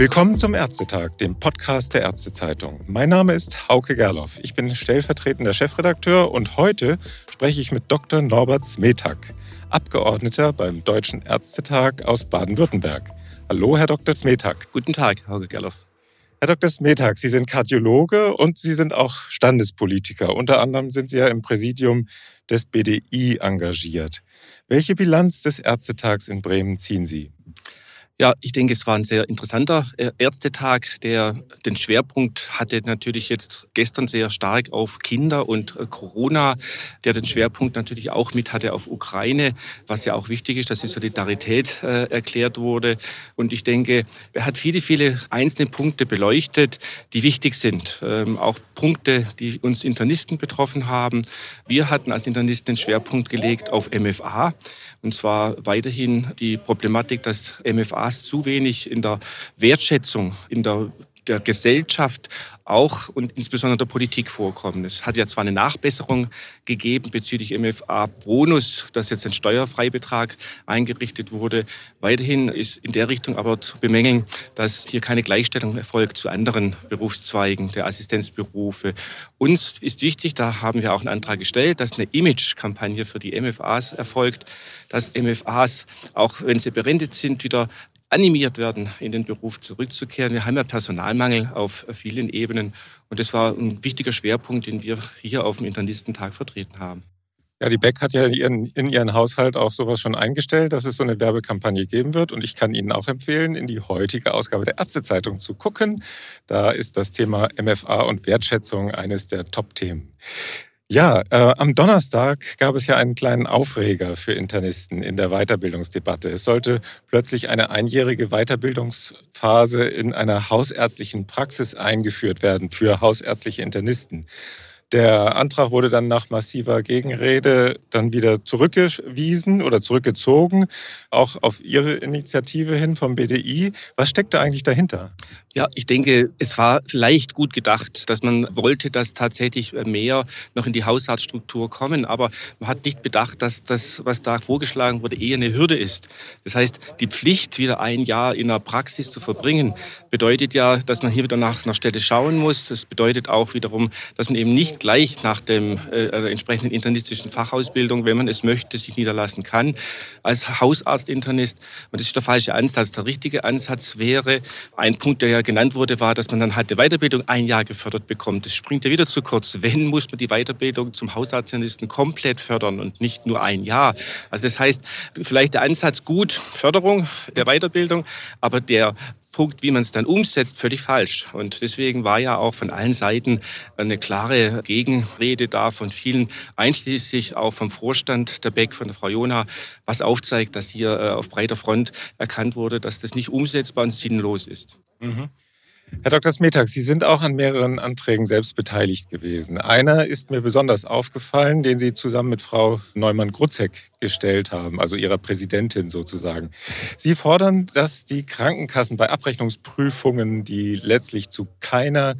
Willkommen zum Ärztetag, dem Podcast der Ärztezeitung. Mein Name ist Hauke Gerloff. Ich bin stellvertretender Chefredakteur und heute spreche ich mit Dr. Norbert Smetak, Abgeordneter beim Deutschen Ärztetag aus Baden-Württemberg. Hallo, Herr Dr. Smetak. Guten Tag, Hauke Gerloff. Herr Dr. Smetak, Sie sind Kardiologe und Sie sind auch Standespolitiker. Unter anderem sind Sie ja im Präsidium des BDI engagiert. Welche Bilanz des Ärztetags in Bremen ziehen Sie? Ja, ich denke, es war ein sehr interessanter äh, Ärztetag, der den Schwerpunkt hatte natürlich jetzt gestern sehr stark auf Kinder und äh, Corona, der den Schwerpunkt natürlich auch mit hatte auf Ukraine, was ja auch wichtig ist, dass die Solidarität äh, erklärt wurde. Und ich denke, er hat viele, viele einzelne Punkte beleuchtet, die wichtig sind. Ähm, auch Punkte, die uns Internisten betroffen haben. Wir hatten als Internisten den Schwerpunkt gelegt auf MFA. Und zwar weiterhin die Problematik, dass MFAs zu wenig in der Wertschätzung, in der der Gesellschaft auch und insbesondere der Politik vorkommen. Es hat ja zwar eine Nachbesserung gegeben bezüglich MFA-Bonus, dass jetzt ein Steuerfreibetrag eingerichtet wurde. Weiterhin ist in der Richtung aber zu bemängeln, dass hier keine Gleichstellung erfolgt zu anderen Berufszweigen der Assistenzberufe. Uns ist wichtig, da haben wir auch einen Antrag gestellt, dass eine Image-Kampagne für die MFAs erfolgt, dass MFAs, auch wenn sie berendet sind, wieder animiert werden, in den Beruf zurückzukehren. Wir haben ja Personalmangel auf vielen Ebenen und das war ein wichtiger Schwerpunkt, den wir hier auf dem Internistentag vertreten haben. Ja, die Beck hat ja ihren, in ihren Haushalt auch sowas schon eingestellt, dass es so eine Werbekampagne geben wird. Und ich kann Ihnen auch empfehlen, in die heutige Ausgabe der Ärztezeitung zu gucken. Da ist das Thema MFA und Wertschätzung eines der Top-Themen. Ja, äh, am Donnerstag gab es ja einen kleinen Aufreger für Internisten in der Weiterbildungsdebatte. Es sollte plötzlich eine einjährige Weiterbildungsphase in einer hausärztlichen Praxis eingeführt werden für hausärztliche Internisten. Der Antrag wurde dann nach massiver Gegenrede dann wieder zurückgewiesen oder zurückgezogen, auch auf Ihre Initiative hin vom BDI. Was steckt da eigentlich dahinter? Ja, ich denke, es war vielleicht gut gedacht, dass man wollte, dass tatsächlich mehr noch in die Haushaltsstruktur kommen, aber man hat nicht bedacht, dass das, was da vorgeschlagen wurde, eher eine Hürde ist. Das heißt, die Pflicht, wieder ein Jahr in der Praxis zu verbringen, bedeutet ja, dass man hier wieder nach einer Stelle schauen muss. Das bedeutet auch wiederum, dass man eben nicht gleich nach dem äh, entsprechenden internistischen Fachausbildung, wenn man es möchte, sich niederlassen kann als Hausarztinternist. Und das ist der falsche Ansatz. Der richtige Ansatz wäre, ein Punkt, der ja genannt wurde, war, dass man dann halt die Weiterbildung ein Jahr gefördert bekommt. Das springt ja wieder zu kurz. Wenn, muss man die Weiterbildung zum Hausarztinternisten komplett fördern und nicht nur ein Jahr. Also das heißt, vielleicht der Ansatz gut, Förderung der Weiterbildung, aber der Punkt, wie man es dann umsetzt, völlig falsch. Und deswegen war ja auch von allen Seiten eine klare Gegenrede da von vielen, einschließlich auch vom Vorstand der Beck, von der Frau Jona, was aufzeigt, dass hier äh, auf breiter Front erkannt wurde, dass das nicht umsetzbar und sinnlos ist. Mhm. Herr Dr. Smetak, Sie sind auch an mehreren Anträgen selbst beteiligt gewesen. Einer ist mir besonders aufgefallen, den Sie zusammen mit Frau Neumann-Grutzek gestellt haben, also Ihrer Präsidentin sozusagen. Sie fordern, dass die Krankenkassen bei Abrechnungsprüfungen, die letztlich zu keiner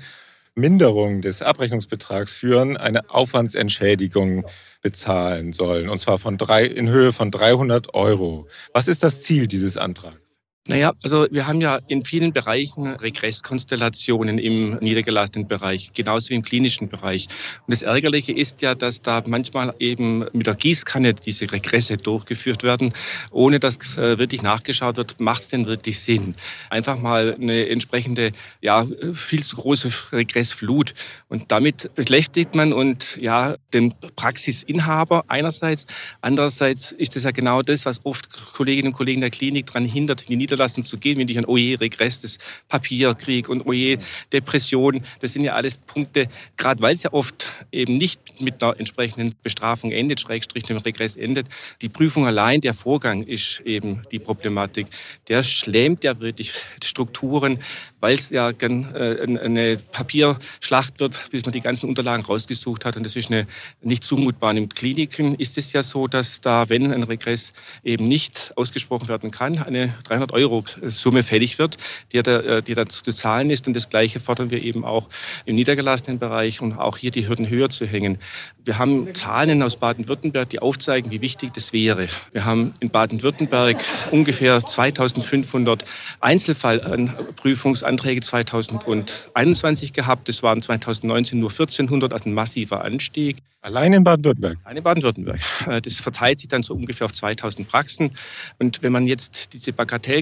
Minderung des Abrechnungsbetrags führen, eine Aufwandsentschädigung bezahlen sollen, und zwar von drei, in Höhe von 300 Euro. Was ist das Ziel dieses Antrags? Naja, also wir haben ja in vielen Bereichen Regresskonstellationen im niedergelassenen Bereich, genauso wie im klinischen Bereich. Und das Ärgerliche ist ja, dass da manchmal eben mit der Gießkanne diese Regresse durchgeführt werden, ohne dass äh, wirklich nachgeschaut wird, macht es denn wirklich Sinn? Einfach mal eine entsprechende, ja, viel zu große Regressflut. Und damit beschäftigt man und ja, den Praxisinhaber einerseits, andererseits ist es ja genau das, was oft Kolleginnen und Kollegen der Klinik daran hindert, die Niederlassung Niederlassung zu gehen, wenn ich an Oje Regress des Papierkrieg und Oje Depression, das sind ja alles Punkte, gerade weil es ja oft eben nicht mit einer entsprechenden Bestrafung endet, Schrägstrich dem Regress endet. Die Prüfung allein, der Vorgang ist eben die Problematik. Der schlämt ja wirklich Strukturen, weil es ja äh, eine Papierschlacht wird, bis man die ganzen Unterlagen rausgesucht hat. Und das ist eine, nicht zumutbar. In Kliniken ist es ja so, dass da, wenn ein Regress eben nicht ausgesprochen werden kann, eine 300 Euro Euro Summe fällig wird, die da, die da zu zahlen ist. Und das Gleiche fordern wir eben auch im niedergelassenen Bereich und auch hier die Hürden höher zu hängen. Wir haben Zahlen aus Baden-Württemberg, die aufzeigen, wie wichtig das wäre. Wir haben in Baden-Württemberg ungefähr 2500 Einzelfallprüfungsanträge 2021 gehabt. Das waren 2019 nur 1400, also ein massiver Anstieg. Allein in Baden-Württemberg? Allein in Baden-Württemberg. Äh, das verteilt sich dann so ungefähr auf 2000 Praxen. Und wenn man jetzt diese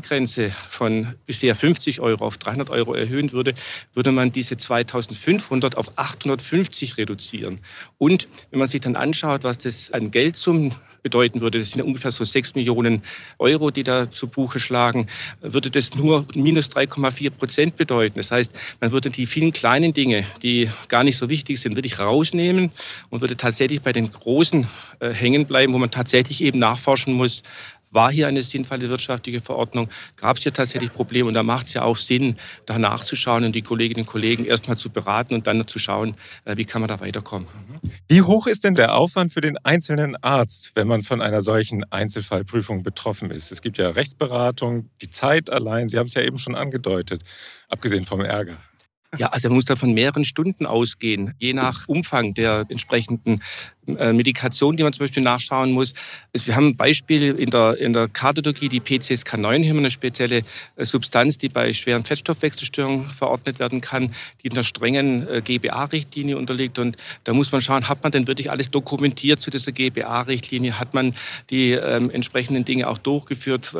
Bagatellgrenze von bisher 50 Euro auf 300 Euro erhöhen würde, würde man diese 2500 auf 850 reduzieren. Und wenn man sich dann anschaut, was das an Geldsummen bedeuten würde, das sind ungefähr so 6 Millionen Euro, die da zu Buche schlagen, würde das nur minus 3,4 Prozent bedeuten. Das heißt, man würde die vielen kleinen Dinge, die gar nicht so wichtig sind, wirklich rausnehmen und würde tatsächlich bei den großen äh, hängen bleiben, wo man tatsächlich eben nachforschen muss, war hier eine sinnvolle wirtschaftliche Verordnung? Gab es hier tatsächlich Probleme? Und da macht es ja auch Sinn, da nachzuschauen und die Kolleginnen und Kollegen erstmal zu beraten und dann zu schauen, äh, wie kann man da weiterkommen. Wie hoch ist denn der Aufwand für den einzelnen Arzt, wenn man von einer solchen Einzelfallprüfung betroffen ist? Es gibt ja Rechtsberatung, die Zeit allein, Sie haben es ja eben schon angedeutet, abgesehen vom Ärger. Ja, also er muss da von mehreren Stunden ausgehen, je nach Umfang der entsprechenden Medikation, die man zum Beispiel nachschauen muss. Also wir haben ein Beispiel in der, in der Kardiologie, die PCSK9, hier haben wir eine spezielle äh, Substanz, die bei schweren Fettstoffwechselstörungen verordnet werden kann, die in einer strengen äh, GBA-Richtlinie unterliegt. Und da muss man schauen, hat man denn wirklich alles dokumentiert zu dieser GBA-Richtlinie? Hat man die ähm, entsprechenden Dinge auch durchgeführt?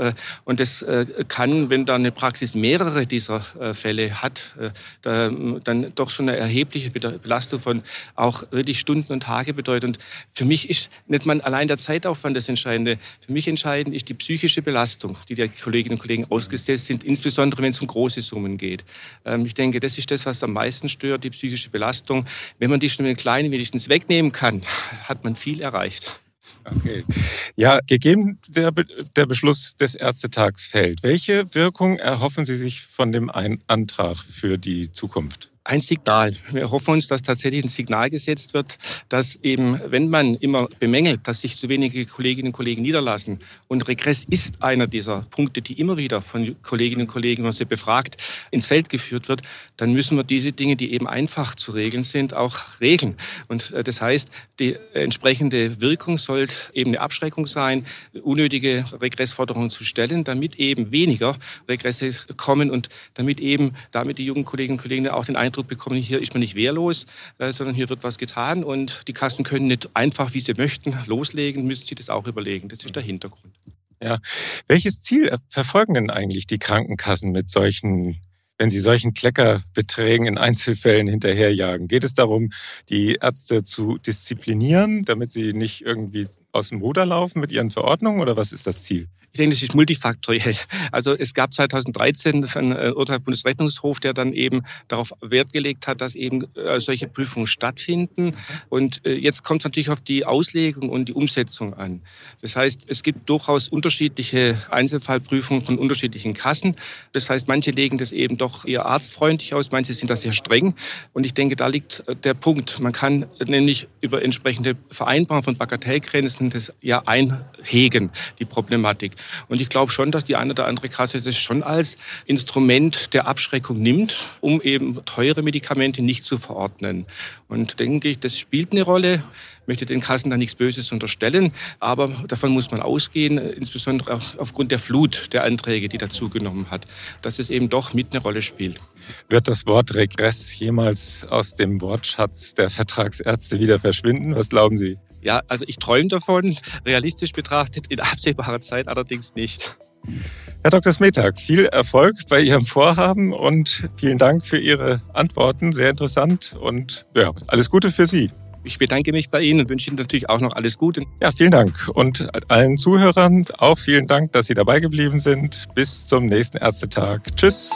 Und das äh, kann, wenn da eine Praxis mehrere dieser äh, Fälle hat, äh, da, dann doch schon eine erhebliche Belastung von auch wirklich Stunden und Tage bedeuten. Und für mich ist nicht mal allein der Zeitaufwand das Entscheidende. Für mich entscheidend ist die psychische Belastung, die die Kolleginnen und Kollegen ausgesetzt sind, insbesondere wenn es um große Summen geht. Ähm, ich denke, das ist das, was am meisten stört, die psychische Belastung. Wenn man die schon mit den Kleinen wenigstens wegnehmen kann, hat man viel erreicht. Okay. Ja, gegeben der, Be der Beschluss des Ärztetags fällt, welche Wirkung erhoffen Sie sich von dem Antrag für die Zukunft? Ein Signal. Wir hoffen uns, dass tatsächlich ein Signal gesetzt wird, dass eben, wenn man immer bemängelt, dass sich zu wenige Kolleginnen und Kollegen niederlassen, und Regress ist einer dieser Punkte, die immer wieder von Kolleginnen und Kollegen, wenn man sie befragt, ins Feld geführt wird, dann müssen wir diese Dinge, die eben einfach zu regeln sind, auch regeln. Und äh, das heißt, die entsprechende Wirkung sollte eben eine Abschreckung sein, unnötige Regressforderungen zu stellen, damit eben weniger Regresse kommen und damit eben damit die jungen Kolleginnen und Kollegen auch den Eindruck Eindruck bekommen, hier ist man nicht wehrlos, äh, sondern hier wird was getan und die Kassen können nicht einfach, wie sie möchten, loslegen, müssen sie das auch überlegen. Das ist der Hintergrund. Ja. Welches Ziel verfolgen denn eigentlich die Krankenkassen mit solchen wenn Sie solchen Kleckerbeträgen in Einzelfällen hinterherjagen? Geht es darum, die Ärzte zu disziplinieren, damit sie nicht irgendwie aus dem Ruder laufen mit ihren Verordnungen oder was ist das Ziel? Ich denke, das ist multifaktoriell. Also es gab 2013 ein äh, Urteil Bundesrechnungshof, der dann eben darauf Wert gelegt hat, dass eben äh, solche Prüfungen stattfinden. Und äh, jetzt kommt es natürlich auf die Auslegung und die Umsetzung an. Das heißt, es gibt durchaus unterschiedliche Einzelfallprüfungen von unterschiedlichen Kassen. Das heißt, manche legen das eben doch eher arztfreundlich aus, manche sind da sehr streng. Und ich denke, da liegt der Punkt. Man kann nämlich über entsprechende Vereinbarungen von Bagatellgrenzen das ja einhegen, die Problematik. Und ich glaube schon, dass die eine oder andere Kasse das schon als Instrument der Abschreckung nimmt, um eben teure Medikamente nicht zu verordnen. Und denke ich, das spielt eine Rolle. Ich möchte den Kassen da nichts Böses unterstellen, aber davon muss man ausgehen, insbesondere auch aufgrund der Flut der Anträge, die dazugenommen hat, dass es eben doch mit eine Rolle spielt. Wird das Wort Regress jemals aus dem Wortschatz der Vertragsärzte wieder verschwinden? Was glauben Sie? Ja, also ich träume davon, realistisch betrachtet in absehbarer Zeit allerdings nicht. Herr Dr. Smetag, viel Erfolg bei Ihrem Vorhaben und vielen Dank für Ihre Antworten. Sehr interessant und ja, alles Gute für Sie. Ich bedanke mich bei Ihnen und wünsche Ihnen natürlich auch noch alles Gute. Ja, vielen Dank. Und allen Zuhörern auch vielen Dank, dass Sie dabei geblieben sind. Bis zum nächsten Ärztetag. Tschüss.